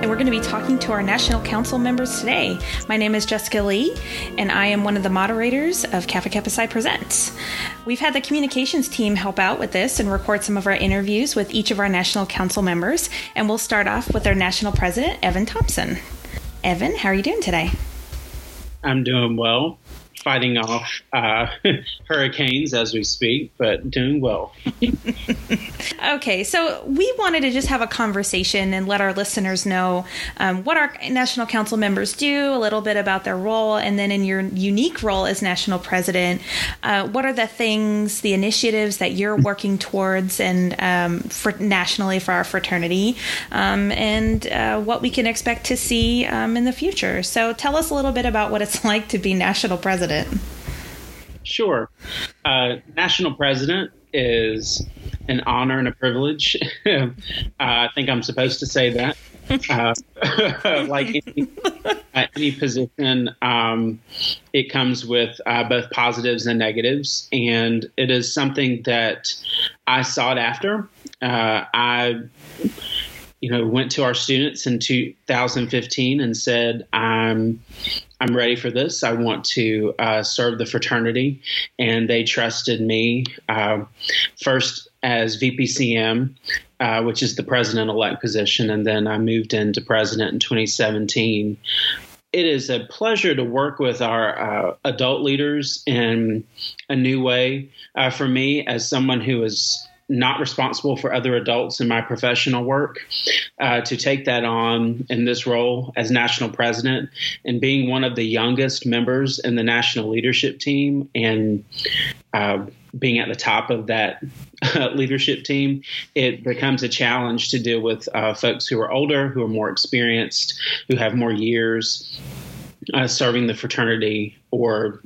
And we're going to be talking to our National Council members today. My name is Jessica Lee, and I am one of the moderators of Kappa Kappa Psi Presents. We've had the communications team help out with this and record some of our interviews with each of our National Council members, and we'll start off with our National President, Evan Thompson. Evan, how are you doing today? I'm doing well fighting off uh, hurricanes as we speak, but doing well. okay, so we wanted to just have a conversation and let our listeners know um, what our National Council members do, a little bit about their role, and then in your unique role as National President, uh, what are the things, the initiatives that you're working towards and um, for nationally for our fraternity, um, and uh, what we can expect to see um, in the future. So tell us a little bit about what it's like to be National President president? Sure. Uh, national president is an honor and a privilege. uh, I think I'm supposed to say that. Uh, like any, uh, any position, um, it comes with uh, both positives and negatives, and it is something that I sought after. Uh, I you know, went to our students in 2015 and said, "I'm, I'm ready for this. I want to uh, serve the fraternity," and they trusted me uh, first as VPCM, uh, which is the president-elect position, and then I moved into president in 2017. It is a pleasure to work with our uh, adult leaders in a new way. Uh, for me, as someone who is not responsible for other adults in my professional work, uh, to take that on in this role as national president and being one of the youngest members in the national leadership team and uh, being at the top of that leadership team, it becomes a challenge to deal with uh, folks who are older, who are more experienced, who have more years uh, serving the fraternity or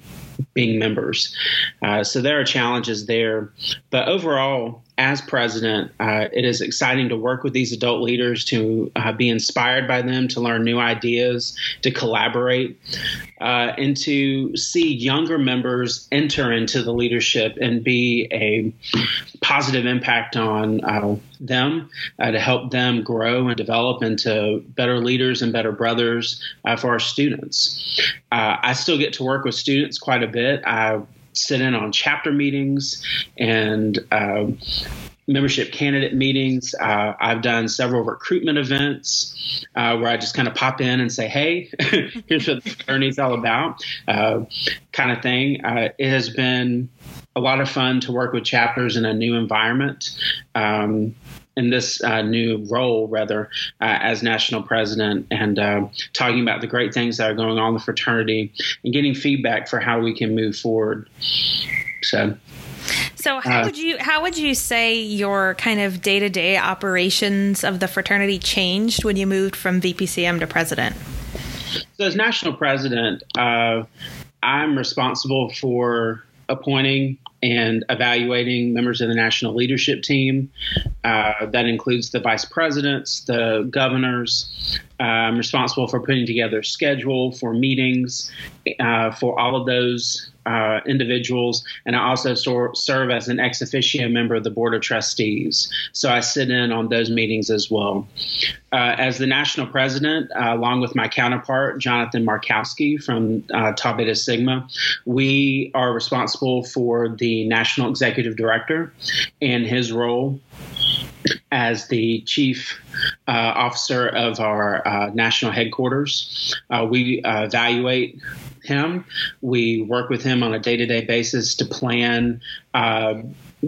being members. Uh, so there are challenges there. But overall, as president, uh, it is exciting to work with these adult leaders, to uh, be inspired by them, to learn new ideas, to collaborate, uh, and to see younger members enter into the leadership and be a positive impact on uh, them, uh, to help them grow and develop into better leaders and better brothers uh, for our students. I still get to work with students quite a bit. I sit in on chapter meetings and uh, membership candidate meetings. Uh, I've done several recruitment events uh, where I just kind of pop in and say, "Hey, here's what the fraternity all about," uh, kind of thing. Uh, it has been a lot of fun to work with chapters in a new environment. Um, in this uh, new role, rather, uh, as national president, and uh, talking about the great things that are going on in the fraternity and getting feedback for how we can move forward. So. So how uh, would you how would you say your kind of day to day operations of the fraternity changed when you moved from VPCM to president? So as national president, uh, I'm responsible for appointing and evaluating members of the national leadership team. Uh, that includes the vice presidents, the governors. Uh, I'm responsible for putting together schedule for meetings uh, for all of those uh, individuals, and I also sor- serve as an ex officio member of the Board of Trustees. So I sit in on those meetings as well. Uh, as the national president, uh, along with my counterpart, Jonathan Markowski from uh, Tau Beta Sigma, we are responsible for the national executive director and his role as the chief uh, officer of our uh, national headquarters. Uh, we uh, evaluate him. We work with him on a day to day basis to plan uh,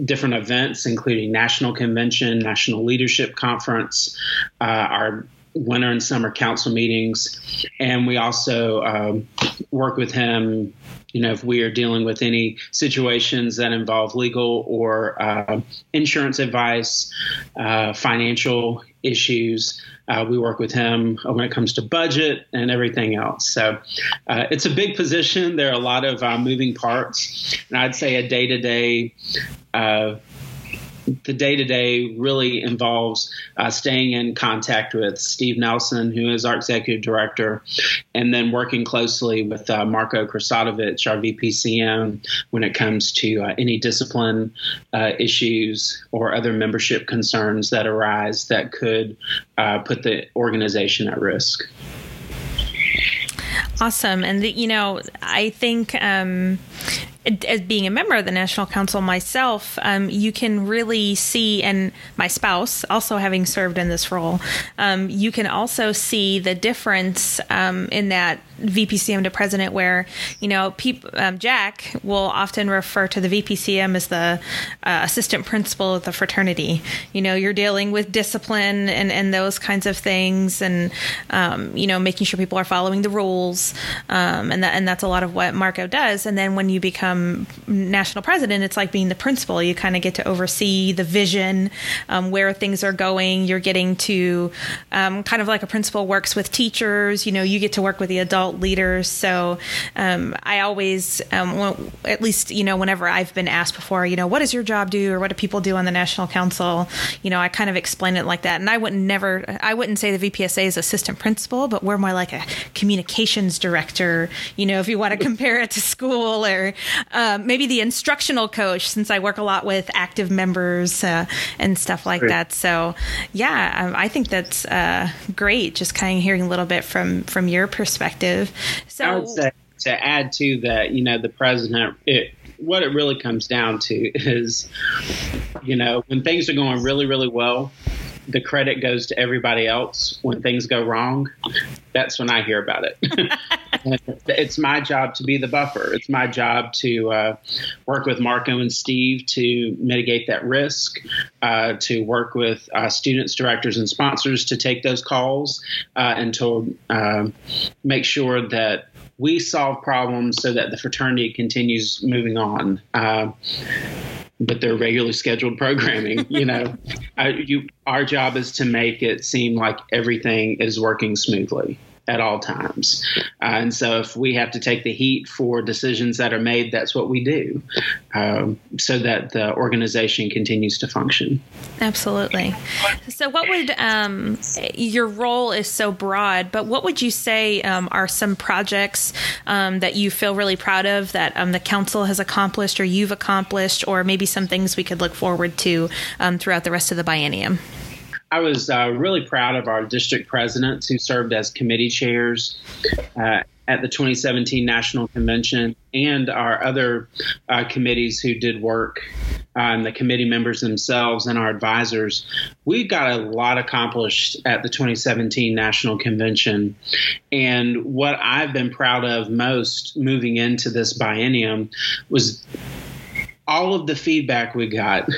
different events, including national convention, national leadership conference, uh, our winter and summer council meetings, and we also um, work with him. You know, if we are dealing with any situations that involve legal or uh, insurance advice, uh, financial issues, uh, we work with him when it comes to budget and everything else. So uh, it's a big position. There are a lot of uh, moving parts, and I'd say a day to day the day to day really involves uh, staying in contact with Steve Nelson, who is our executive director, and then working closely with uh, Marco Krcatovich, our VPCM, when it comes to uh, any discipline uh, issues or other membership concerns that arise that could uh, put the organization at risk. Awesome. And, the, you know, I think um, as being a member of the National Council myself, um, you can really see, and my spouse also having served in this role, um, you can also see the difference um, in that VPCM to president, where you know um, Jack will often refer to the VPCM as the uh, assistant principal of the fraternity. You know, you're dealing with discipline and and those kinds of things, and um, you know, making sure people are following the rules, um, and that and that's a lot of what Marco does. And then when you become national president, it's like being the principal. You kind of get to oversee the vision, um, where things are going. You're getting to um, kind of like a principal works with teachers. You know, you get to work with the adults adult leaders. So um, I always, um, at least, you know, whenever I've been asked before, you know, what does your job do or what do people do on the National Council? You know, I kind of explain it like that. And I wouldn't never, I wouldn't say the VPSA is assistant principal, but we're more like a communications director, you know, if you want to compare it to school or uh, maybe the instructional coach, since I work a lot with active members uh, and stuff like great. that. So, yeah, um, I think that's uh, great. Just kind of hearing a little bit from from your perspective so I would say to add to that, you know, the president, it, what it really comes down to is, you know, when things are going really, really well, the credit goes to everybody else. When things go wrong, that's when I hear about it. it's my job to be the buffer. It's my job to uh, work with Marco and Steve to mitigate that risk, uh, to work with uh, students, directors, and sponsors to take those calls, uh, and to um, make sure that we solve problems so that the fraternity continues moving on. Uh, but they're regularly scheduled programming. You know, I, you, our job is to make it seem like everything is working smoothly at all times. Uh, and so if we have to take the heat for decisions that are made, that's what we do um, so that the organization continues to function. Absolutely. So, what would um, your role is so broad, but what would you say um, are some projects um, that you feel really proud of that um, the council has accomplished or you've accomplished, or maybe some things we could look forward to throughout the rest of the biennium? I was uh, really proud of our district presidents who served as committee chairs uh, at the 2017 National Convention and our other uh, committees who did work, uh, and the committee members themselves and our advisors. We got a lot accomplished at the 2017 National Convention. And what I've been proud of most moving into this biennium was all of the feedback we got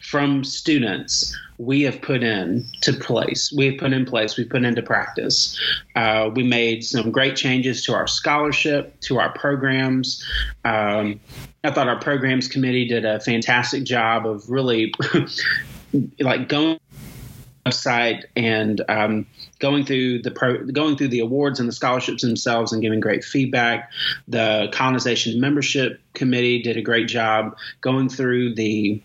from students we have put in to place. We have put in place. We've put into practice. Uh, we made some great changes to our scholarship, to our programs. Um, I thought our programs committee did a fantastic job of really like going website and um, going through the pro, going through the awards and the scholarships themselves and giving great feedback. The colonization membership committee did a great job going through the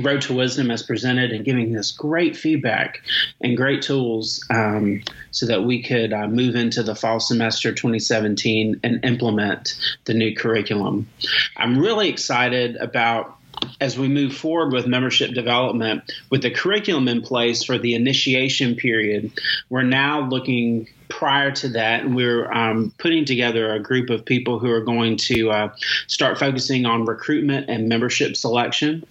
Road to Wisdom as presented and giving us great feedback and great tools um, so that we could uh, move into the fall semester 2017 and implement the new curriculum. I'm really excited about as we move forward with membership development, with the curriculum in place for the initiation period, we're now looking prior to that, we're um, putting together a group of people who are going to uh, start focusing on recruitment and membership selection.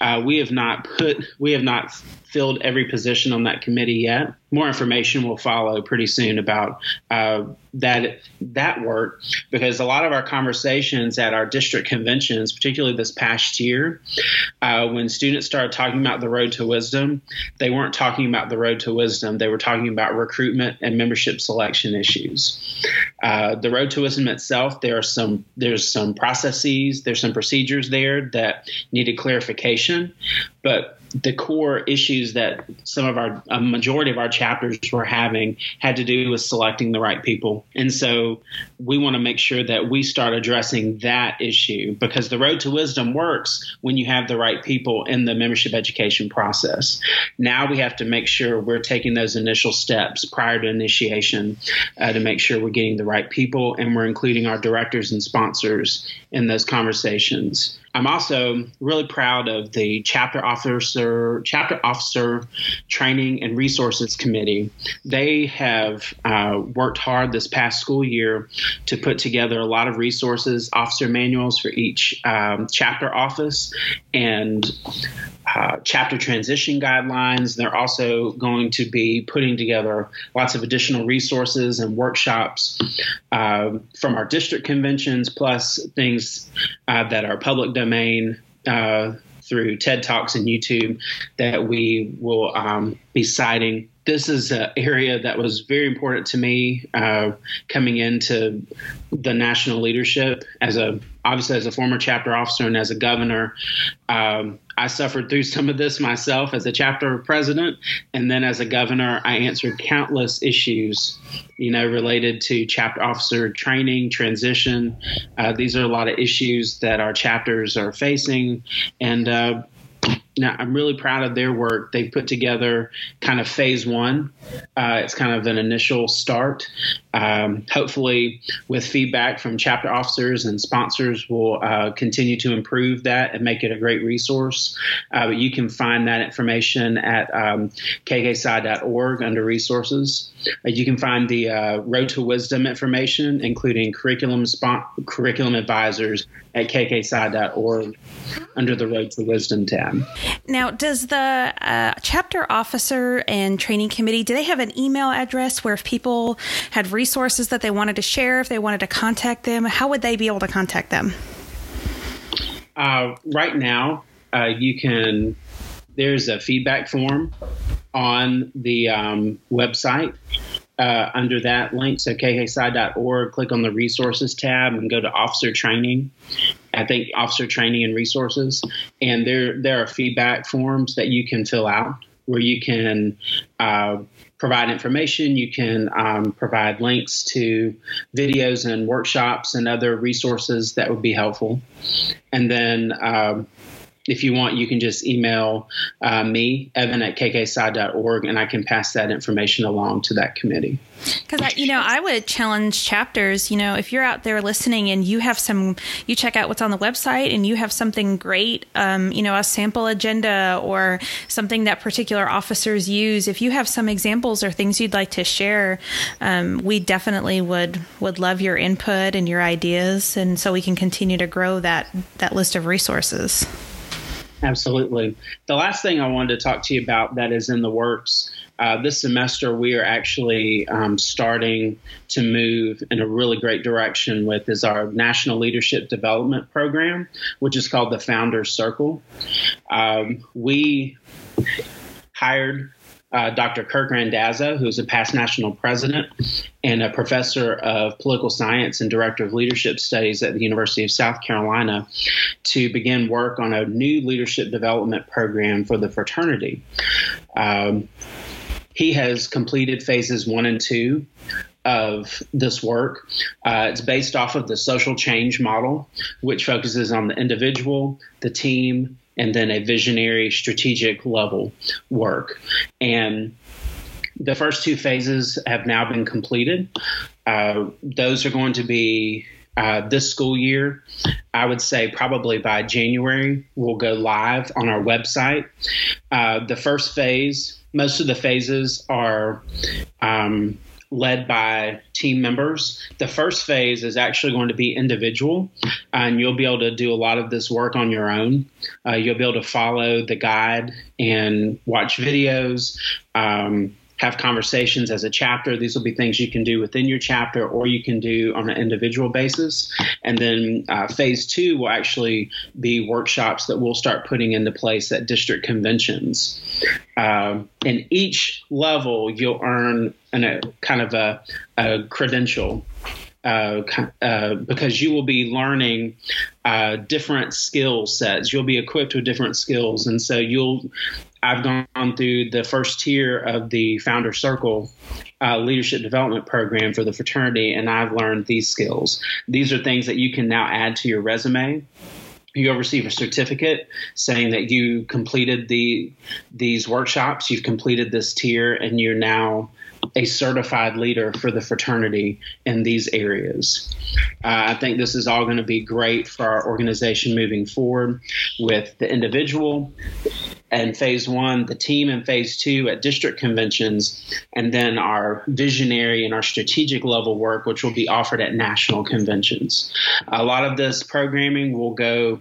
Uh, we have not put, we have not filled every position on that committee yet. More information will follow pretty soon about uh, that that work because a lot of our conversations at our district conventions, particularly this past year, uh, when students started talking about the road to wisdom, they weren't talking about the road to wisdom. They were talking about recruitment and membership selection issues. Uh, the road to wisdom itself, there are some there's some processes, there's some procedures there that needed clarification, but the core issues that some of our a majority of our chapters were having had to do with selecting the right people. And so we want to make sure that we start addressing that issue because the road to wisdom works when you have the right people in the membership education process. Now we have to make sure we're taking those initial steps prior to initiation uh, to make sure we're getting the right people and we're including our directors and sponsors in those conversations I'm also really proud of the chapter officer chapter officer training and resources committee. They have uh, worked hard this past school year to put together a lot of resources, officer manuals for each um, chapter office, and uh, chapter transition guidelines. They're also going to be putting together lots of additional resources and workshops uh, from our district conventions, plus things uh, that are public domain uh, through TED Talks and YouTube that we will um, be citing this is an area that was very important to me uh, coming into the national leadership as a obviously as a former chapter officer and as a governor um, i suffered through some of this myself as a chapter president and then as a governor i answered countless issues you know related to chapter officer training transition uh, these are a lot of issues that our chapters are facing and uh, now, I'm really proud of their work. They put together kind of phase one. Uh, it's kind of an initial start. Um, hopefully, with feedback from chapter officers and sponsors, we'll uh, continue to improve that and make it a great resource. Uh, but you can find that information at um, under resources. Uh, you can find the uh, Road to Wisdom information, including curriculum curriculum advisors at kkpsi.org under the Road to Wisdom tab. Now, does the uh, chapter officer and training committee do they have an email address where if people had resources that they wanted to share, if they wanted to contact them, how would they be able to contact them? Uh, right now, uh, you can. There's a feedback form on the um, website uh, under that link. So kkpsi.org, click on the resources tab and go to officer training. I think officer training and resources. And there, there are feedback forms that you can fill out where you can uh, provide information. You can um, provide links to videos and workshops and other resources that would be helpful. And then um, if you want, you can just email uh, me, Evan at kkpsi.org, and I can pass that information along to that committee. Because, you know, I would challenge chapters, you know, if you're out there listening and you have some, you check out what's on the website and you have something great, um, you know, a sample agenda or something that particular officers use, if you have some examples or things you'd like to share, um, we definitely would, would love your input and your ideas. And so we can continue to grow that, that list of resources. Absolutely. The last thing I wanted to talk to you about that is in the works uh, this semester, we are actually um, starting to move in a really great direction with is our National Leadership Development Program, which is called the Founders Circle. Um, we hired uh, Dr. Kirk Randazzo, who's a past national president and a professor of political science and director of leadership studies at the University of South Carolina, to begin work on a new leadership development program for the fraternity. Um, he has completed phases one and two of this work. Uh, it's based off of the social change model, which focuses on the individual, the team, and then a visionary strategic level work. And the first two phases have now been completed. Uh, those are going to be uh, this school year. I would say probably by January, we'll go live on our website. Uh, the first phase, most of the phases are um, led by team members. The first phase is actually going to be individual, and you'll be able to do a lot of this work on your own. Uh, you'll be able to follow the guide and watch videos. Um, have conversations as a chapter. These will be things you can do within your chapter or you can do on an individual basis. And then uh, phase two will actually be workshops that we'll start putting into place at district conventions. Uh, in each level, you'll earn an, a kind of a, a credential uh, uh, because you will be learning uh, different skill sets. You'll be equipped with different skills, and so you'll. I've gone through the first tier of the Founder Circle uh, leadership development program for the fraternity, and I've learned these skills. These are things that you can now add to your resume you'll receive a certificate saying that you completed the these workshops, you've completed this tier, and you're now a certified leader for the fraternity in these areas. Uh, I think this is all going to be great for our organization moving forward with the individual and phase one, the team in phase two at district conventions, and then our visionary and our strategic level work, which will be offered at national conventions. A lot of this programming will go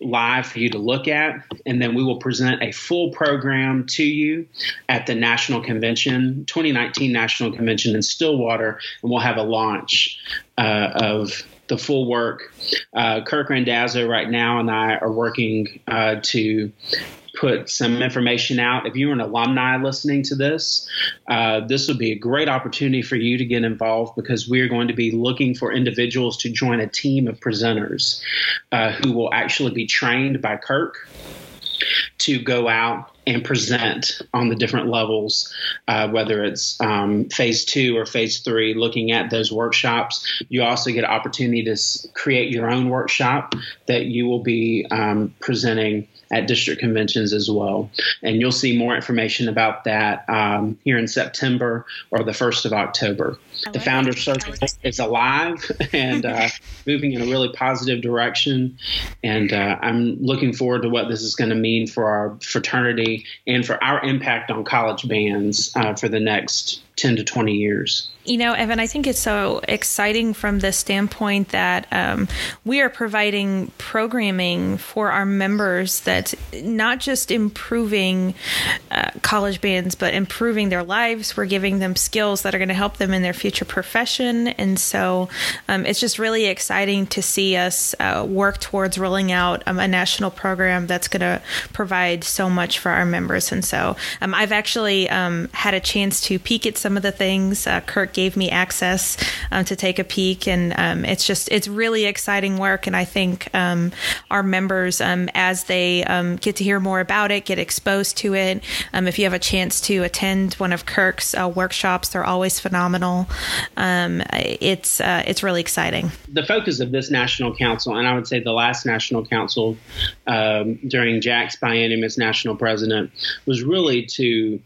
live for you to look at, and then we will present a full program to you at the national convention, 2019 National Convention in Stillwater, and we'll have a launch uh, of the full work. Uh, Kirk Randazzo right now and I are working uh, to put some information out. If you're an alumni listening to this, uh, this would be a great opportunity for you to get involved because we're going to be looking for individuals to join a team of presenters uh, who will actually be trained by Kirk to go out and present on the different levels, uh, whether it's um, phase two or phase three, looking at those workshops. You also get an opportunity to create your own workshop that you will be um, presenting at district conventions as well. And you'll see more information about that um, here in September or the 1st of October. The Founders Circle is alive and uh, moving in a really positive direction. And uh, I'm looking forward to what this is going to mean for our fraternity and for our impact on college bands uh, for the next 10 to 20 years. You know, Evan, I think it's so exciting from the standpoint that um, we are providing programming for our members that's not just improving uh, college bands, but improving their lives. We're giving them skills that are going to help them in their future profession. And so um, it's just really exciting to see us uh, work towards rolling out um, a national program that's going to provide so much for our members. And so um, I've actually um, had a chance to peek at some of the things. Uh, Kirk gave me access um, to take a peek, and um, it's just it's really exciting work. And I think um, our members, um, as they um, get to hear more about it, get exposed to it. If you have a chance to attend one of Kirk's uh, workshops, they're always phenomenal. it's uh, it's really exciting. The focus of this national council, and I would say the last national council during Jack's biennium as national president, was really to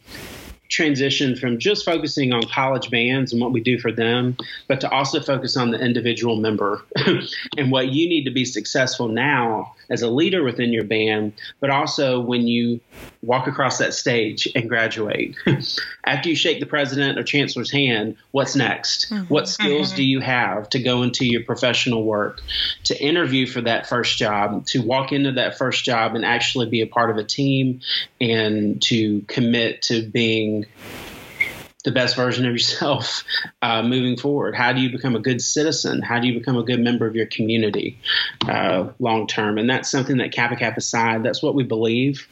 transition from just focusing on college bands and what we do for them, but to also focus on the individual member and what you need to be successful now as a leader within your band, but also when you walk across that stage and graduate. After you shake the president or chancellor's hand, what's next? Mm-hmm. What skills mm-hmm. do you have to go into your professional work, to interview for that first job, to walk into that first job and actually be a part of a team and to commit to being the best version of yourself uh, moving forward? How do you become a good citizen? How do you become a good member of your community uh, long term? And that's something that Kappa Kappa Psi, that's what we believe.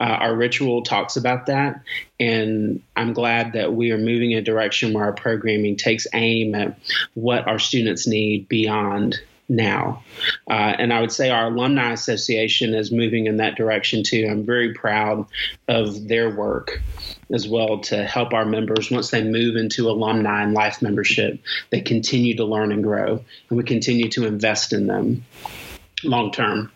Uh, our ritual talks about that. And I'm glad that we are moving in a direction where our programming takes aim at what our students need beyond now. Uh, and I would say our Alumni Association is moving in that direction too. I'm very proud of their work as well to help our members once they move into alumni and life membership, they continue to learn and grow, and we continue to invest in them long term.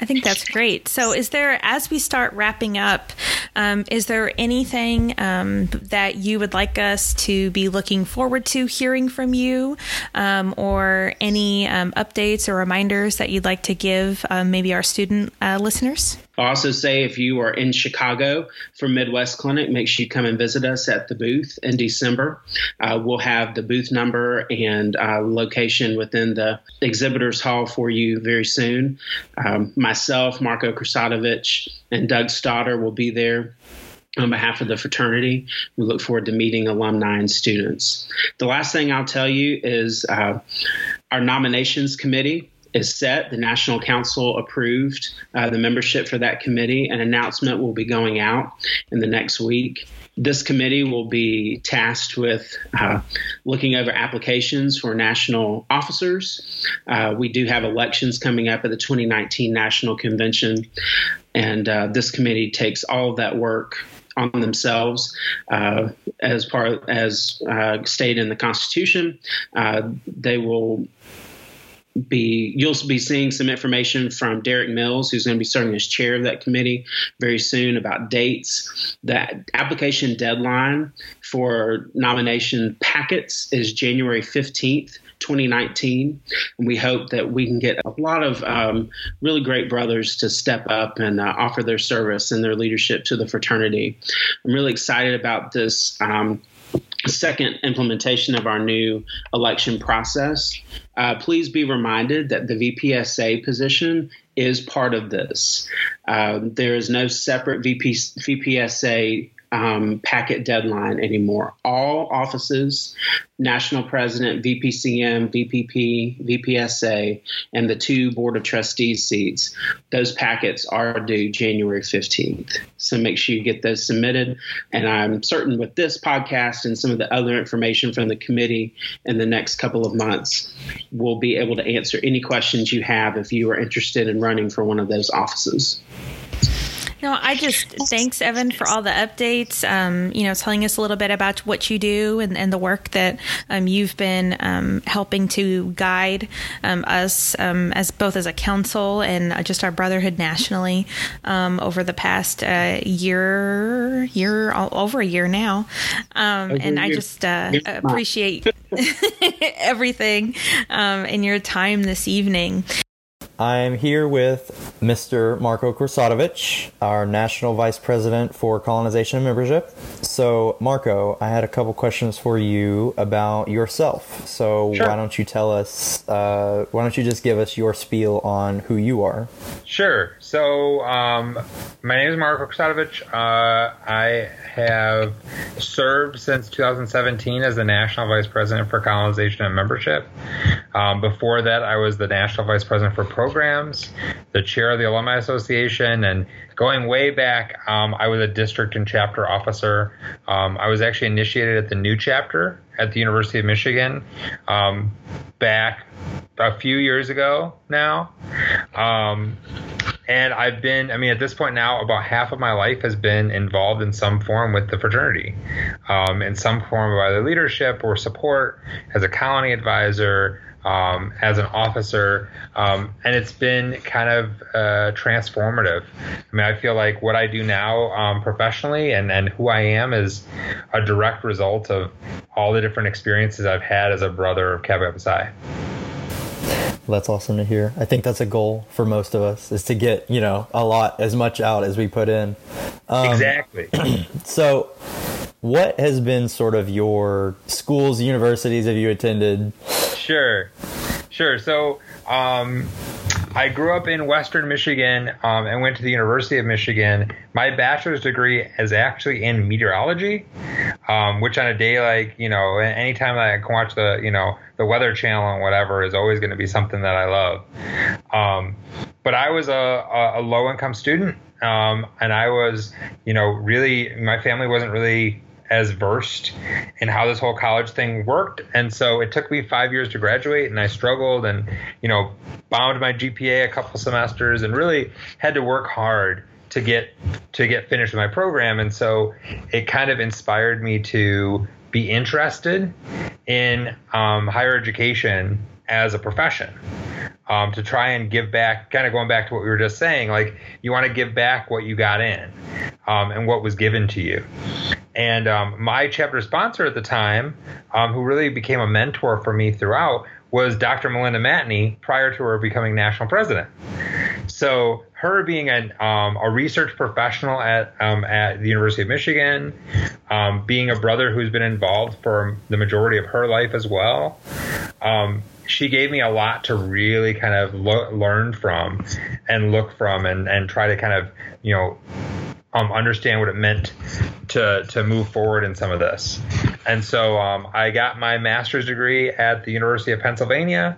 I think that's great. So, is there, as we start wrapping up, um, is there anything um, that you would like us to be looking forward to hearing from you, um, or any um, updates or reminders that you'd like to give um, maybe our student uh, listeners? I'll also say if you are in Chicago for Midwest Clinic, make sure you come and visit us at the booth in December. Uh, we'll have the booth number and uh, location within the exhibitors hall for you very soon. Um, myself, Marco Krcatovich, and Doug Stoddard will be there on behalf of the fraternity. We look forward to meeting alumni and students. The last thing I'll tell you is uh, our nominations committee is set. The National Council approved uh, the membership for that committee. An announcement will be going out in the next week. This committee will be tasked with uh, looking over applications for national officers. Uh, we do have elections coming up at the 2019 National Convention, and uh, this committee takes all of that work on themselves uh, as part as uh, stated in the Constitution. Uh, they will be you'll be seeing some information from Derek Mills, who's going to be serving as chair of that committee very soon about dates. That application deadline for nomination packets is January 15th. 2019. And we hope that we can get a lot of um, really great brothers to step up and uh, offer their service and their leadership to the fraternity. I'm really excited about this. Um, second implementation of our new election process. Uh, please be reminded that the VPSA position is part of this. Uh, there is no separate VP, VPSA um, packet deadline anymore. All offices, national president, VPCM, VPP, VPSA, and the two board of trustees seats, those packets are due January 15th. So make sure you get those submitted. And I'm certain with this podcast and some of the other information from the committee in the next couple of months, we'll be able to answer any questions you have if you are interested in running for one of those offices. No, I just thanks Evan for all the updates. Um, you know, telling us a little bit about what you do and, and the work that um, you've been um, helping to guide um, us um, as both as a council and just our brotherhood nationally um, over the past uh, year, year over a year now. and I just uh, appreciate everything in your time this evening. I'm here with Mr. Marco Krcatovich, our National Vice President for Colonization and Membership. So, Marco, I had a couple questions for you about yourself. So, sure. why don't you tell us, uh, why don't you just give us your spiel on who you are? Sure. So, um, my name is Marco Krcatovich. Uh, I have served since 2017 as the National Vice President for Colonization and Membership. Um, before that, I was the National Vice President for Programs, the chair of the Alumni Association, and going way back, um, I was a district and chapter officer. Um, I was actually initiated at the new chapter at the University of Michigan um, back a few years ago now. Um, and I've been, I mean, at this point now, about half of my life has been involved in some form with the fraternity, um, in some form of either leadership or support as a colony advisor, um, as an officer, um, and it's been kind of uh, transformative. I mean, I feel like what I do now um, professionally and, and who I am is a direct result of all the different experiences I've had as a brother of Kappa Psi. That's awesome to hear. I think that's a goal for most of us is to get, you know, a lot, as much out as we put in. Um, exactly. so, what has been sort of your schools, universities have you attended? Sure. Sure. So, um, I grew up in Western Michigan um, and went to the University of Michigan. My bachelor's degree is actually in meteorology, um, which on a day like you know, anytime I can watch the you know the Weather Channel and whatever is always going to be something that I love. Um, but I was a, a, a low income student, um, and I was you know really my family wasn't really as versed in how this whole college thing worked. And so it took me five years to graduate, and I struggled and, you know, bound my GPA a couple semesters and really had to work hard to get to get finished with my program and so it kind of inspired me to be interested in um, higher education as a profession um, to try and give back, kind of going back to what we were just saying, like you want to give back what you got in um, and what was given to you. And um, my chapter sponsor at the time, um, who really became a mentor for me throughout, was Dr. Melinda Matney prior to her becoming national president. So her being an, um, a research professional at um, at the University of Michigan, being a brother who's been involved for the majority of her life as well, she gave me a lot to really kind of lo- learn from and look from and, and try to kind of, you know, um, understand what it meant to to move forward in some of this. And so um, I got my master's degree at the University of Pennsylvania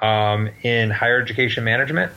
um, in higher education management.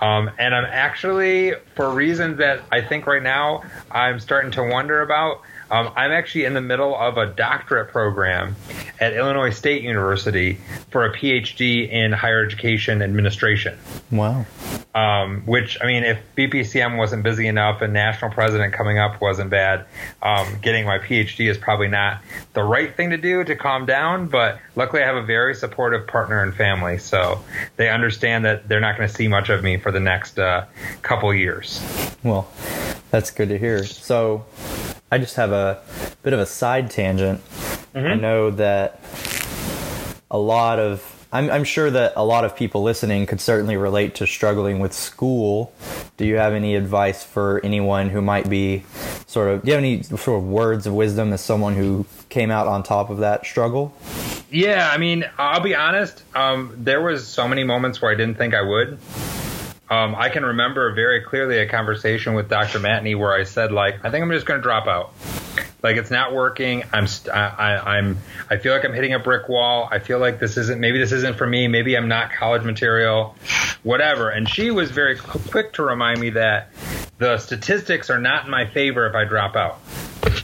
Um, and I'm actually, for reasons that I think right now I'm starting to wonder about, um, I'm actually in the middle of a doctorate program at Illinois State University for a PhD in higher education administration. Wow. Um, which I mean, if VPCM wasn't busy enough and national president coming up wasn't bad, um, getting my PhD is probably not the right thing to do to calm down. But luckily, I have a very supportive partner and family, so they understand that they're not going to see much of me for the next uh, couple years. Well, that's good to hear. So, I just have a bit of a side tangent. Mm-hmm. I know that a lot of I'm, I'm sure that a lot of people listening could certainly relate to struggling with school. Do you have any advice for anyone who might be sort of, do you have any sort of words of wisdom as someone who came out on top of that struggle? Yeah, I mean, I'll be honest. Um, there was so many moments where I didn't think I would. Um, I can remember very clearly a conversation with Dr. Matney where I said, like, I think I'm just going to drop out. Like it's not working. I'm st- I, am I feel like I'm hitting a brick wall. I feel like this isn't maybe this isn't for me. Maybe I'm not college material, whatever. And she was very quick to remind me that the statistics are not in my favor if I drop out.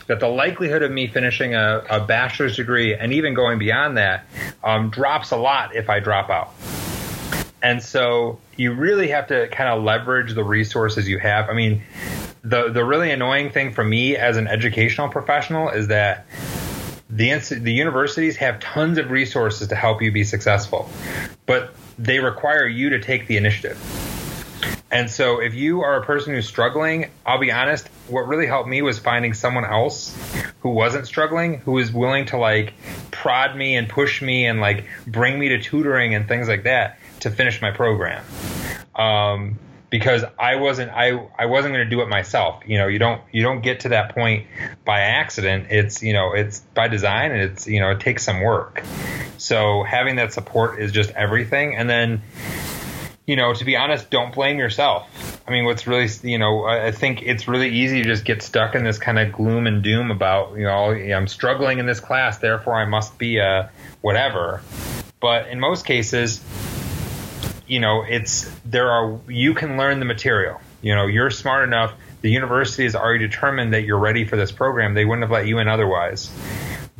That the likelihood of me finishing a, a bachelor's degree and even going beyond that um, drops a lot if I drop out. And so you really have to kind of leverage the resources you have. I mean, the the really annoying thing for me as an educational professional is that the the universities have tons of resources to help you be successful, but they require you to take the initiative. And so if you are a person who's struggling, I'll be honest, what really helped me was finding someone else who wasn't struggling, who was willing to like prod me and push me and like bring me to tutoring and things like that to finish my program. Um, because I wasn't I I wasn't going to do it myself. You know, you don't you don't get to that point by accident. It's you know it's by design and it's you know it takes some work. So having that support is just everything. And then you know to be honest, don't blame yourself. I mean, what's really you know I think it's really easy to just get stuck in this kind of gloom and doom about you know I'm struggling in this class, therefore I must be a whatever. But in most cases you know, it's there are you can learn the material. You know, you're smart enough. The university has already determined that you're ready for this program. They wouldn't have let you in otherwise.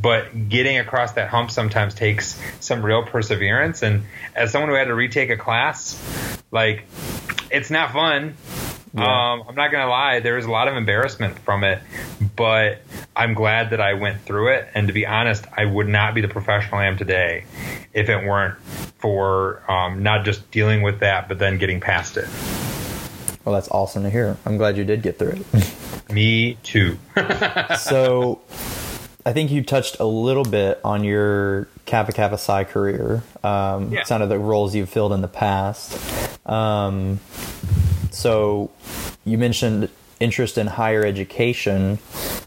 But getting across that hump sometimes takes some real perseverance. And as someone who had to retake a class, like it's not fun. Yeah. Um, I'm not gonna lie, there was a lot of embarrassment from it, but I'm glad that I went through it. And to be honest, I would not be the professional I am today if it weren't for um, not just dealing with that, but then getting past it. Well, that's awesome to hear. I'm glad you did get through it. Me too. so, I think you touched a little bit on your Kappa Kappa Psi career. Um, yeah. Some of the roles you've filled in the past. Um, so you mentioned interest in higher education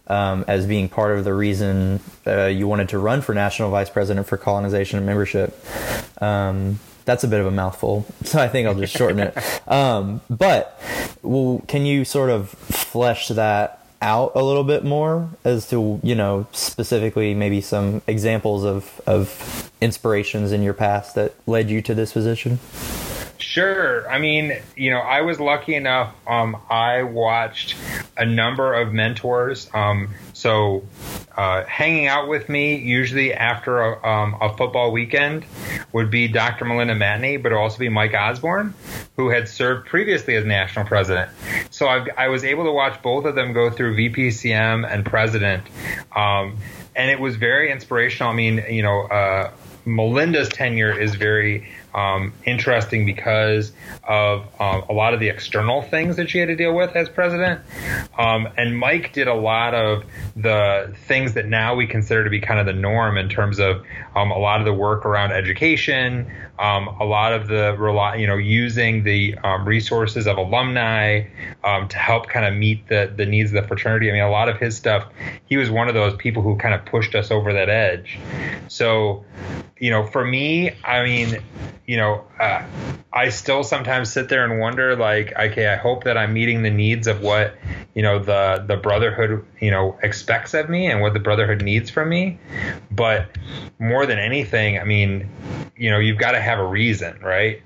um, as being part of the reason uh, you wanted to run for national vice president for colonization and membership. Um, that's a bit of a mouthful, so I think I'll just shorten it. Um, but well, can you sort of flesh that out a little bit more as to you know specifically maybe some examples of of inspirations in your past that led you to this position? Sure. I mean, you know, I was lucky enough. Um, I watched a number of mentors. Um, so, uh, hanging out with me usually after a, um, a, football weekend would be Dr. Melinda Matney, but also be Mike Osborne, who had served previously as national president. So I've, i was able to watch both of them go through VPCM and president, um, and it was very inspirational. I mean, you know. Uh, Melinda's tenure is very um, interesting because of um, a lot of the external things that she had to deal with as president. Um, and Mike did a lot of the things that now we consider to be kind of the norm in terms of um, a lot of the work around education, um, a lot of the you know using the um, resources of alumni to help kind of meet the the needs of the fraternity. I mean, a lot of his stuff. He was one of those people who kind of pushed us over that edge. So, you know, for me, I mean, you know, uh, I still sometimes sit there and wonder, like, okay, I hope that I'm meeting the needs of what, you know, the the brotherhood, you know, expects of me and what the brotherhood needs from me. But more than anything, I mean, you know, you've got to have a reason, right?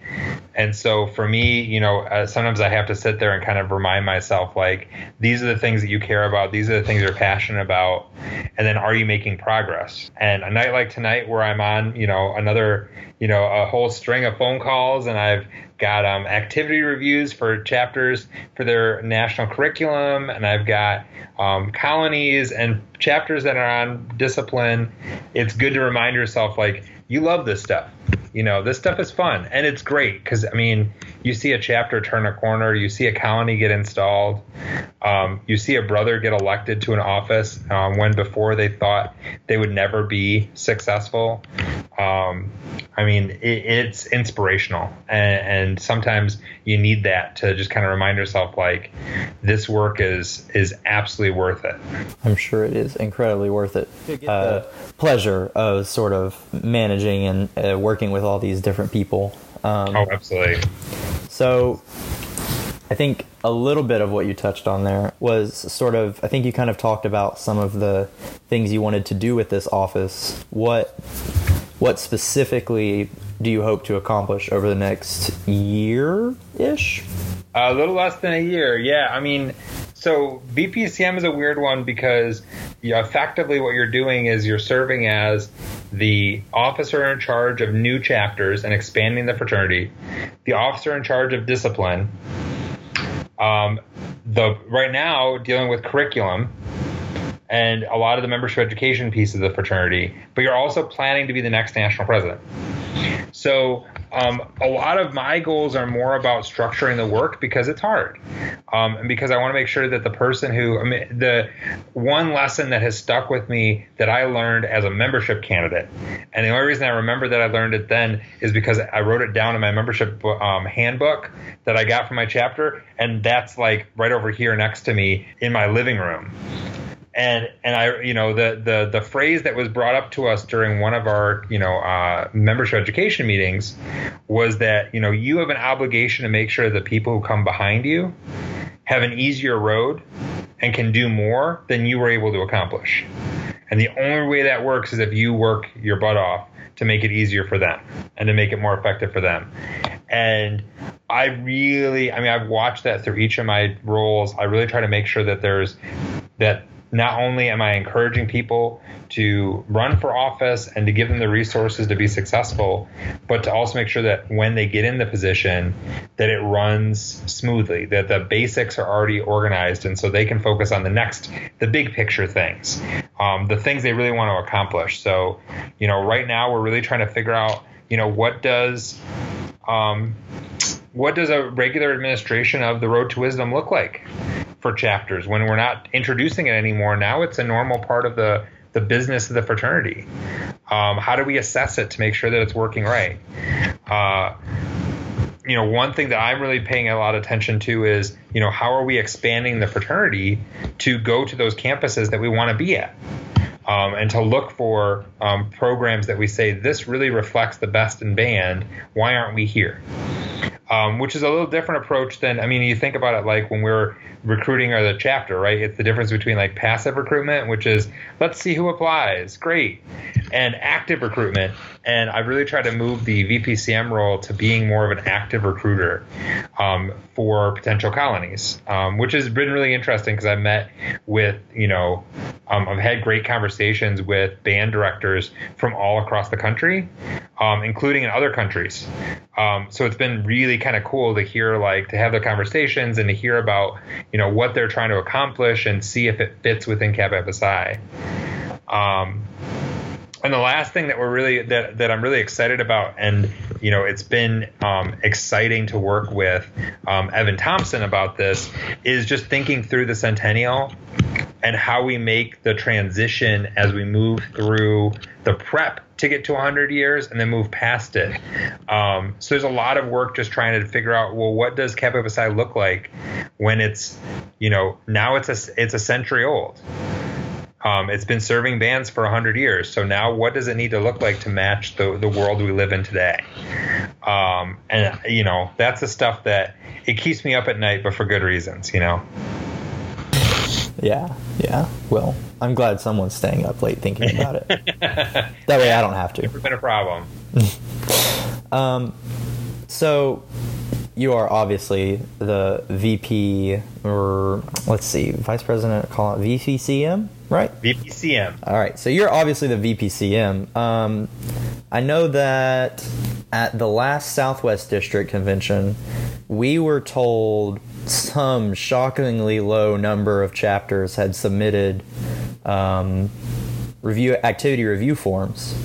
And so for me, you know, uh, sometimes I have to sit there and kind of remind myself, like, these are the things that you care about, these are the things you're passionate about, and then are you making progress? And a night like tonight, where I'm on, you know, another, you know, a whole string of phone calls, and I've got um, activity reviews for chapters for their national curriculum, and I've got um, colonies and chapters that are on discipline. It's good to remind yourself, like, you love this stuff you know, this stuff is fun and it's great because I mean, you see a chapter turn a corner, you see a colony get installed, um, you see a brother get elected to an office um, when before they thought they would never be successful. Um, I mean, it, it's inspirational, and, and, sometimes you need that to just kind of remind yourself, like, this work is is absolutely worth it. I'm sure it is incredibly worth it. Uh, pleasure of sort of managing and uh, working with all these different people. Um, oh, absolutely. So, I think a little bit of what you touched on there was sort of I think you kind of talked about some of the things you wanted to do with this office. What what specifically do you hope to accomplish over the next year ish? A little less than a year, yeah. I mean, so VPCM is a weird one because you know, effectively what you're doing is you're serving as the officer in charge of new chapters and expanding the fraternity, the officer in charge of discipline, um, the right now dealing with curriculum and a lot of the membership education piece of the fraternity, but you're also planning to be the next national president. So um, a lot of my goals are more about structuring the work because it's hard, um, and because I want to make sure that the person who I mean, the one lesson that has stuck with me that I learned as a membership candidate, and the only reason I remember that I learned it then is because I wrote it down in my membership um, handbook that I got from my chapter, and that's like right over here next to me in my living room and and I you know the the the phrase that was brought up to us during one of our you know uh, membership education meetings was that you know you have an obligation to make sure that people who come behind you have an easier road and can do more than you were able to accomplish. And the only way that works is if you work your butt off to make it easier for them and to make it more effective for them. And I really, I mean, I've watched that through each of my roles. I really try to make sure that there's that not only am I encouraging people to run for office and to give them the resources to be successful, but to also make sure that when they get in the position, that it runs smoothly, that the basics are already organized, and so they can focus on the next, the big picture things, um, the things they really want to accomplish. So, you know, right now we're really trying to figure out, you know, what does um, what does a regular administration of the road to wisdom look like? For chapters when we're not introducing it anymore. Now it's a normal part of the the business of the fraternity. Um, how do we assess it to make sure that it's working right? Uh, you know, one thing that I'm really paying a lot of attention to is, you know, how are we expanding the fraternity to go to those campuses that we want to be at? Um, and to look for um, programs that we say this really reflects the best in band. Why aren't we here? Um, which is a little different approach than I mean, you think about it like when we're recruiting or the chapter, right? It's the difference between like passive recruitment, which is let's see who applies, great, and active recruitment. And I really try to move the VPCM role to being more of an active recruiter um, for potential colonies, um, which has been really interesting because I've met with, you know, um, I've had great conversations with band directors from all across the country, um, including in other countries. Um, so it's been really kind of cool to hear, like, to have the conversations and to hear about, you know, what they're trying to accomplish and see if it fits within Kappa Psi. And the last thing that we're really that, that I'm really excited about, and you know, it's been um, exciting to work with um, Evan Thompson about this, is just thinking through the centennial and how we make the transition as we move through the prep to get to 100 years and then move past it. Um, so there's a lot of work just trying to figure out, well, what does Kappa Psi look like when it's, you know, now it's a it's a century old Um, it's been serving bands for 100 years. So now what does it need to look like to match the, the world we live in today? Um, and, you know, that's the stuff that it keeps me up at night, but for good reasons, you know? Yeah, yeah. Well, I'm glad someone's staying up late thinking about it. that way I don't have to. Never been a problem. um, so you are obviously the VP or let's see, Vice President, call it VPCM, right? VPCM. All right. So you're obviously the VPCM. Um, I know that at the last Southwest District convention, we were told some shockingly low number of chapters had submitted um, review activity review forms.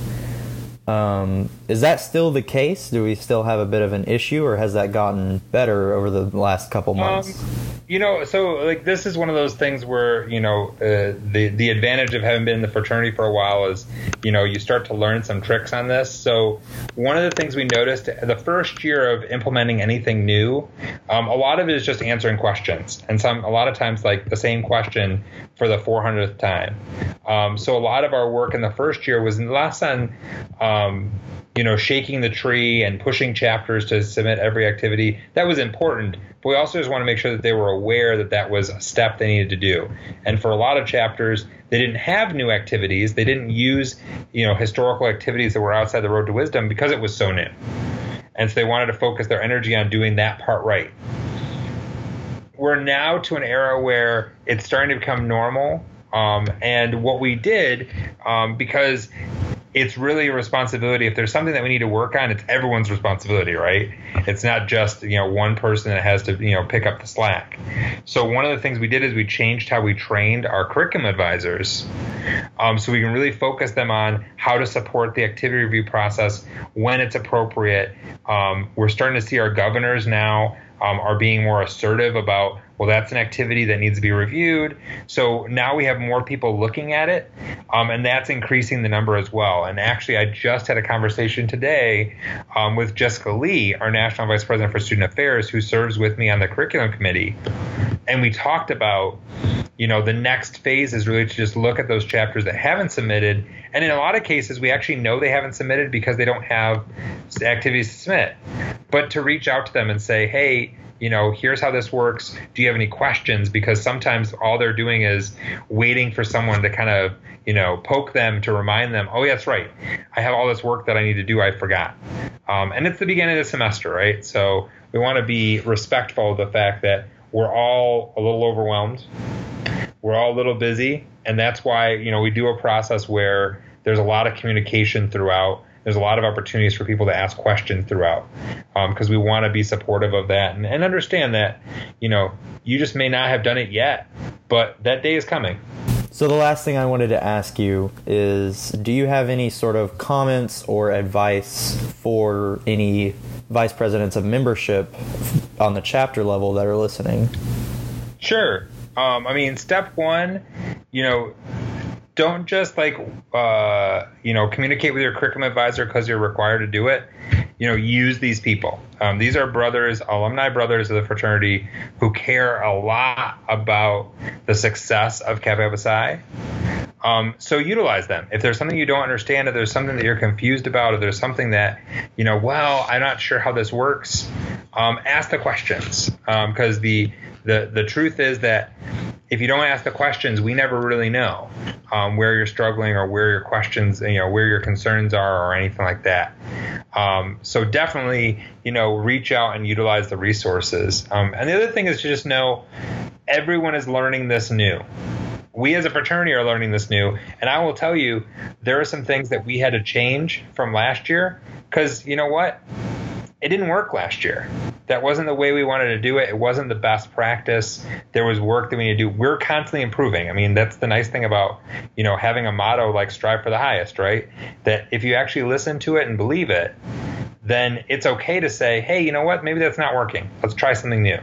Um, is that still the case? Do we still have a bit of an issue, or has that gotten better over the last couple months? Um, you know, so like this is one of those things where you know uh, the the advantage of having been in the fraternity for a while is you know you start to learn some tricks on this. So one of the things we noticed the first year of implementing anything new, um, a lot of it is just answering questions, and some a lot of times like the same question for the 400th time. Um, so a lot of our work in the first year was less on, um, you know, shaking the tree and pushing chapters to submit every activity. That was important, but we also just want to make sure that they were aware that that was a step they needed to do. And for a lot of chapters, they didn't have new activities. They didn't use, you know, historical activities that were outside the road to wisdom because it was so new. And so they wanted to focus their energy on doing that part right we're now to an era where it's starting to become normal. Um, and what we did, um, because it's really a responsibility. If there's something that we need to work on, it's everyone's responsibility, right? It's not just you know one person that has to you know pick up the slack. So one of the things we did is we changed how we trained our curriculum advisors, um, so we can really focus them on how to support the activity review process when it's appropriate. Um, we're starting to see our governors now um, are being more assertive about well that's an activity that needs to be reviewed. So now we have more people looking at it um, and that's increasing the number as well. And actually i just had a conversation today um, with jessica lee our national vice president for student affairs who serves with me on the curriculum committee. And we talked about you know the next phase is really to just look at those chapters that haven't submitted. And in a lot of cases we actually know they haven't submitted because they don't have activities to submit. But to reach out to them and say hey you know, here's how this works. Do you have any questions? Because sometimes all they're doing is waiting for someone to kind of, you know, poke them to remind them, oh, yeah, that's right. I have all this work that I need to do. I forgot. Um, and it's the beginning of the semester, right? So we want to be respectful of the fact that we're all a little overwhelmed. We're all a little busy. And that's why, you know, we do a process where there's a lot of communication throughout there's a lot of opportunities for people to ask questions throughout because um, we want to be supportive of that and, and understand that you know you just may not have done it yet but that day is coming so the last thing I wanted to ask you is do you have any sort of comments or advice for any vice presidents of membership on the chapter level that are listening? Sure. Um, I mean, step one, you know, don't just like uh, you know communicate with your curriculum advisor because you're required to do it. You know, use these people. Um, these are brothers, alumni brothers of the fraternity, who care a lot about the success of Kappa Psi. Um, so utilize them. If there's something you don't understand, if there's something that you're confused about, if there's something that you know, well, I'm not sure how this works, um, ask the questions because um, the the the truth is that if you don't ask the questions, we never really know um, where you're struggling or where your questions, you know, where your concerns are or anything like that. Um, so definitely, you know, reach out and utilize the resources. Um, and the other thing is to just know everyone is learning this new. We as a fraternity are learning this new, and I will tell you, there are some things that we had to change from last year because you know what it didn't work last year. That wasn't the way we wanted to do it. It wasn't the best practice. There was work that we need to do. We're constantly improving. I mean, that's the nice thing about, you know, having a motto like strive for the highest, right? That if you actually listen to it and believe it, then it's okay to say, hey, you know what? Maybe that's not working. Let's try something new.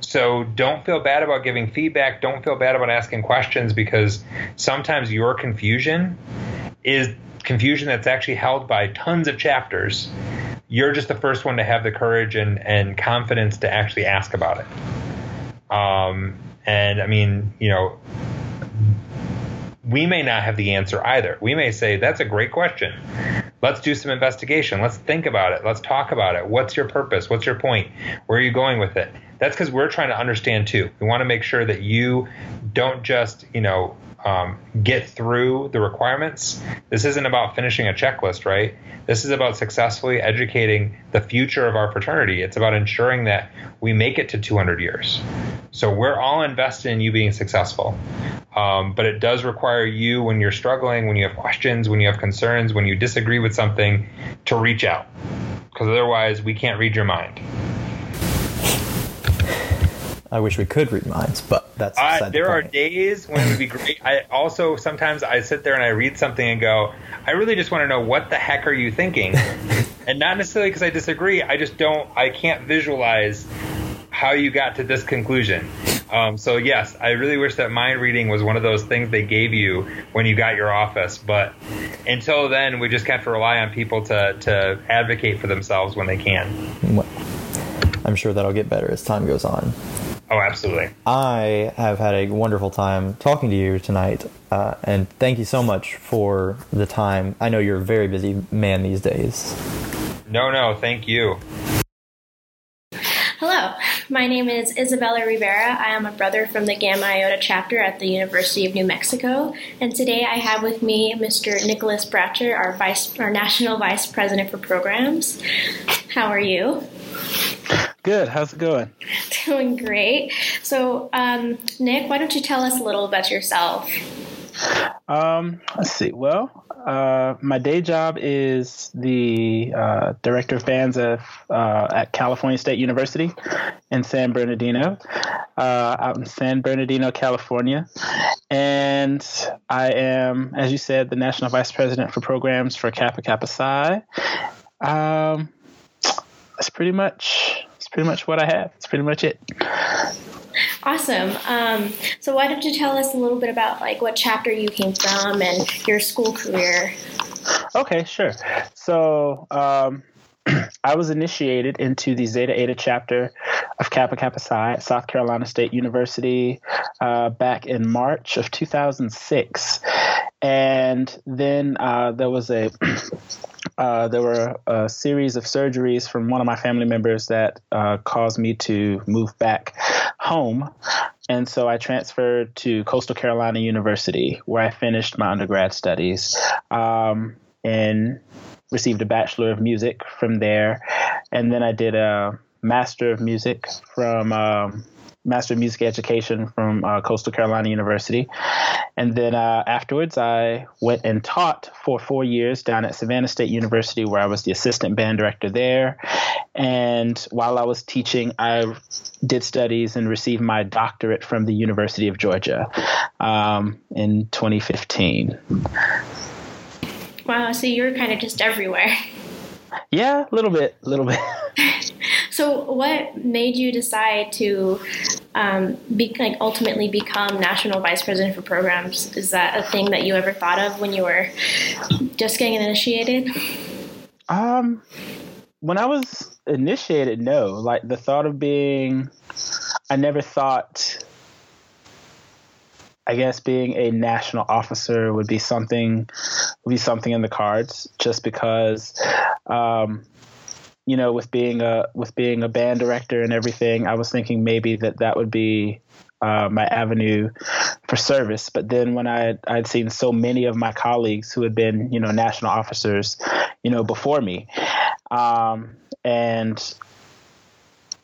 So don't feel bad about giving feedback. Don't feel bad about asking questions because sometimes your confusion is confusion that's actually held by tons of chapters you're just the first one to have the courage and, and confidence to actually ask about it. Um, and I mean, you know, we may not have the answer either. We may say, that's a great question. Let's do some investigation. Let's think about it. Let's talk about it. What's your purpose? What's your point? Where are you going with it? That's because we're trying to understand too. We want to make sure that you don't just, you know, um, get through the requirements. This isn't about finishing a checklist, right? This is about successfully educating the future of our fraternity. It's about ensuring that we make it to 200 years. So we're all invested in you being successful. Um, but it does require you, when you're struggling, when you have questions, when you have concerns, when you disagree with something, to reach out. Because otherwise, we can't read your mind. I wish we could read minds, but that's uh, there the are days when it would be great. I also sometimes I sit there and I read something and go, I really just want to know what the heck are you thinking, and not necessarily because I disagree. I just don't. I can't visualize how you got to this conclusion. Um, so yes, I really wish that mind reading was one of those things they gave you when you got your office. But until then, we just have to rely on people to to advocate for themselves when they can. I'm sure that'll get better as time goes on. Oh, absolutely. I have had a wonderful time talking to you tonight, uh, and thank you so much for the time. I know you're a very busy man these days. No, no, thank you. Hello, my name is Isabella Rivera. I am a brother from the Gamma Iota chapter at the University of New Mexico, and today I have with me Mr. Nicholas Bratcher, our vice, our national vice president for programs. How are you? Good. How's it going? Doing great. So, um, Nick, why don't you tell us a little about yourself? Um, let's see. Well, uh, my day job is the uh, director of bands of, uh, at California State University in San Bernardino, uh, out in San Bernardino, California. And I am, as you said, the national vice president for programs for Kappa Kappa Psi. Um, that's pretty much that's pretty much what I have. That's pretty much it. Awesome. Um, so why don't you tell us a little bit about like what chapter you came from and your school career? Okay, sure. So um, I was initiated into the Zeta Eta chapter of Kappa Kappa Psi at South Carolina State University uh, back in March of 2006, and then uh, there was a uh, there were a series of surgeries from one of my family members that uh, caused me to move back home. And so I transferred to Coastal Carolina University, where I finished my undergrad studies um, and received a Bachelor of Music from there. And then I did a Master of Music from um, Master of Music Education from uh, Coastal Carolina University. And then uh, afterwards, I went and taught for four years down at Savannah State University, where I was the assistant band director there. And while I was teaching, I did studies and received my doctorate from the University of Georgia um, in 2015. Wow, so you were kind of just everywhere. Yeah, a little bit, a little bit. so, what made you decide to um, be, like ultimately become national vice president for programs? Is that a thing that you ever thought of when you were just getting initiated? Um, when I was initiated, no. Like the thought of being, I never thought. I guess being a national officer would be something would be something in the cards, just because um, you know, with being a with being a band director and everything, I was thinking maybe that that would be uh, my avenue for service. But then when I I'd seen so many of my colleagues who had been you know national officers, you know, before me, um, and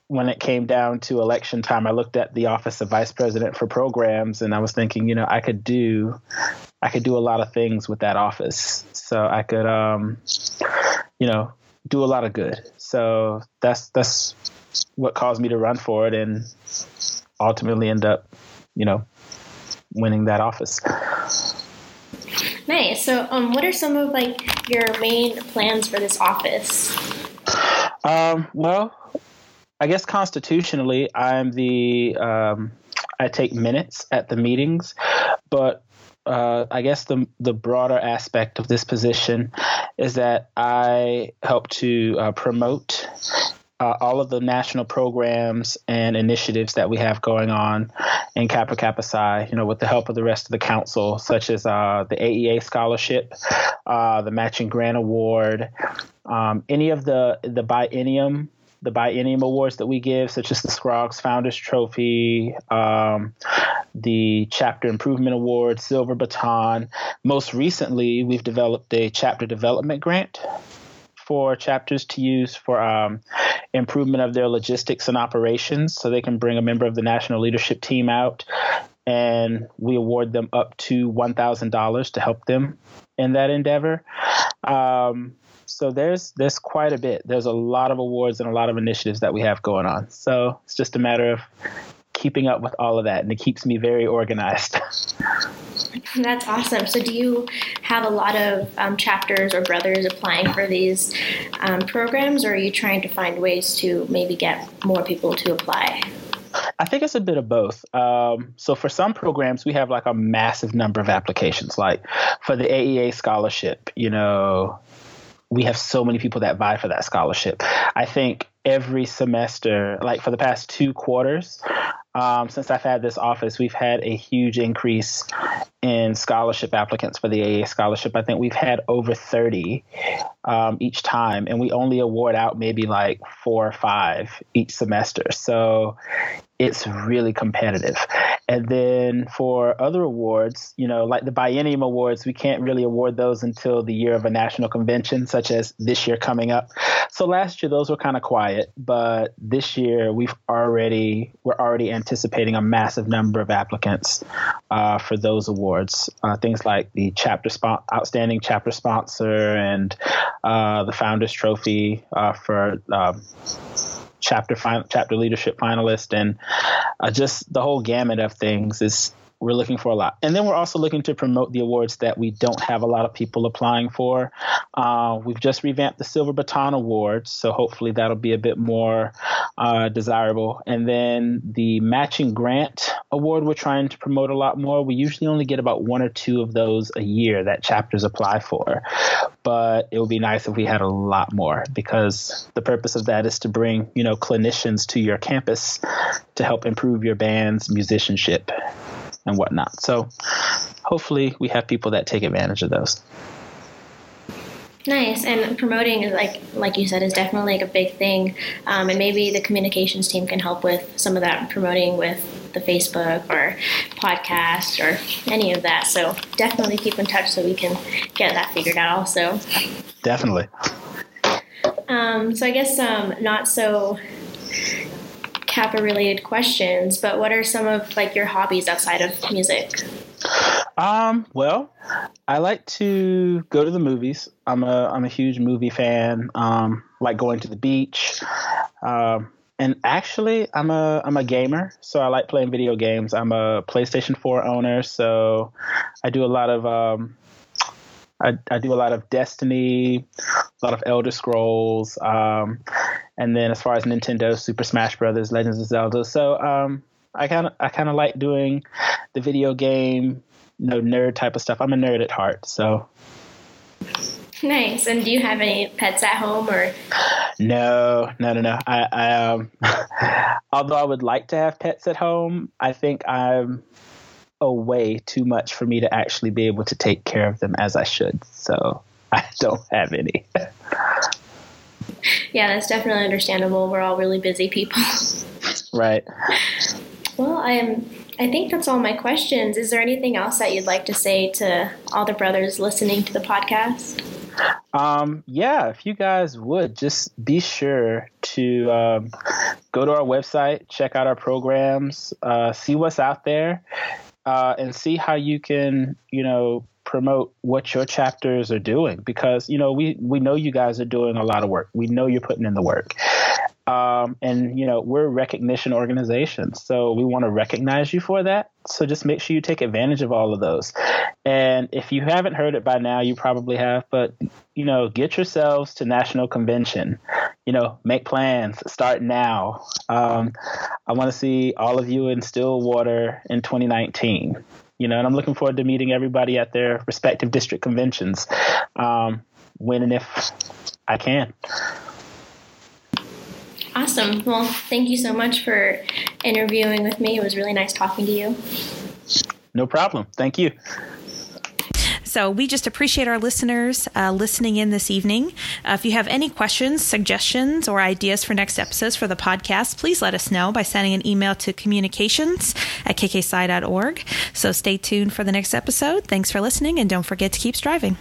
when it came down to election time, I looked at the office of vice president for programs, and I was thinking, you know, I could do, I could do a lot of things with that office. So I could, um, you know, do a lot of good. So that's that's what caused me to run for it and ultimately end up, you know, winning that office. Nice. So, um, what are some of like your main plans for this office? Um, well, I guess constitutionally, I'm the um, I take minutes at the meetings, but uh, I guess the the broader aspect of this position is that I help to uh, promote uh, all of the national programs and initiatives that we have going on in Kappa Kappa Psi, you know, with the help of the rest of the council, such as uh, the AEA scholarship, uh, the matching grant award, um, any of the the biennium the biennium awards that we give, such as the Scroggs Founders Trophy, um, the Chapter Improvement Award, Silver Baton. Most recently, we've developed a chapter development grant for chapters to use for um, improvement of their logistics and operations so they can bring a member of the national leadership team out and we award them up to $1,000 to help them in that endeavor. Um, so there's there's quite a bit. There's a lot of awards and a lot of initiatives that we have going on. So it's just a matter of keeping up with all of that, and it keeps me very organized. That's awesome. So, do you have a lot of um, chapters or brothers applying for these um, programs, or are you trying to find ways to maybe get more people to apply? I think it's a bit of both. Um, so for some programs, we have like a massive number of applications. Like for the AEA scholarship, you know, we have so many people that vie for that scholarship. I think every semester, like for the past two quarters, um, since I've had this office, we've had a huge increase in scholarship applicants for the AA scholarship. I think we've had over 30 um, each time, and we only award out maybe like four or five each semester. So it's really competitive. And then for other awards, you know, like the Biennium Awards, we can't really award those until the year of a national convention, such as this year coming up. So last year those were kind of quiet, but this year we've already we're already anticipating a massive number of applicants uh, for those awards. Uh, things like the chapter spon- outstanding chapter sponsor and uh, the Founders Trophy uh, for. Um, chapter chapter leadership finalist, and uh, just the whole gamut of things is we're looking for a lot. And then we're also looking to promote the awards that we don't have a lot of people applying for. Uh, we've just revamped the Silver Baton Awards, so hopefully that'll be a bit more uh, desirable. And then the Matching Grant Award, we're trying to promote a lot more. We usually only get about one or two of those a year that chapters apply for, but it would be nice if we had a lot more because the purpose of that is to bring, you know, clinicians to your campus to help improve your band's musicianship and whatnot. So hopefully we have people that take advantage of those. Nice, and promoting is like like you said is definitely like a big thing, um, and maybe the communications team can help with some of that promoting with the Facebook or podcast or any of that. So definitely keep in touch so we can get that figured out. Also, definitely. Um, so I guess um, not so Kappa related questions, but what are some of like your hobbies outside of music? Um, well, I like to go to the movies. I'm a I'm a huge movie fan. Um, like going to the beach. Um, and actually, I'm a I'm a gamer, so I like playing video games. I'm a PlayStation 4 owner, so I do a lot of um, I, I do a lot of Destiny, a lot of Elder Scrolls, um, and then as far as Nintendo, Super Smash Brothers, Legends of Zelda. So um, I kind of I kind of like doing the video game, you know, nerd type of stuff. I'm a nerd at heart, so. Nice. And do you have any pets at home or? No, no, no, no. I, I um, although I would like to have pets at home, I think I'm away too much for me to actually be able to take care of them as I should. So I don't have any. yeah, that's definitely understandable. We're all really busy people. right. Well, I am. I think that's all my questions. Is there anything else that you'd like to say to all the brothers listening to the podcast? Um, yeah, if you guys would just be sure to um, go to our website, check out our programs, uh, see what's out there, uh, and see how you can, you know, promote what your chapters are doing because you know we we know you guys are doing a lot of work. We know you're putting in the work. Um, and you know we're a recognition organization, so we want to recognize you for that. So just make sure you take advantage of all of those. And if you haven't heard it by now, you probably have. But you know, get yourselves to national convention. You know, make plans. Start now. Um, I want to see all of you in Stillwater in 2019. You know, and I'm looking forward to meeting everybody at their respective district conventions um, when and if I can. Awesome. Well, thank you so much for interviewing with me. It was really nice talking to you. No problem. Thank you. So we just appreciate our listeners uh, listening in this evening. Uh, if you have any questions, suggestions, or ideas for next episodes for the podcast, please let us know by sending an email to communications at kkpsi.org. So stay tuned for the next episode. Thanks for listening, and don't forget to keep striving.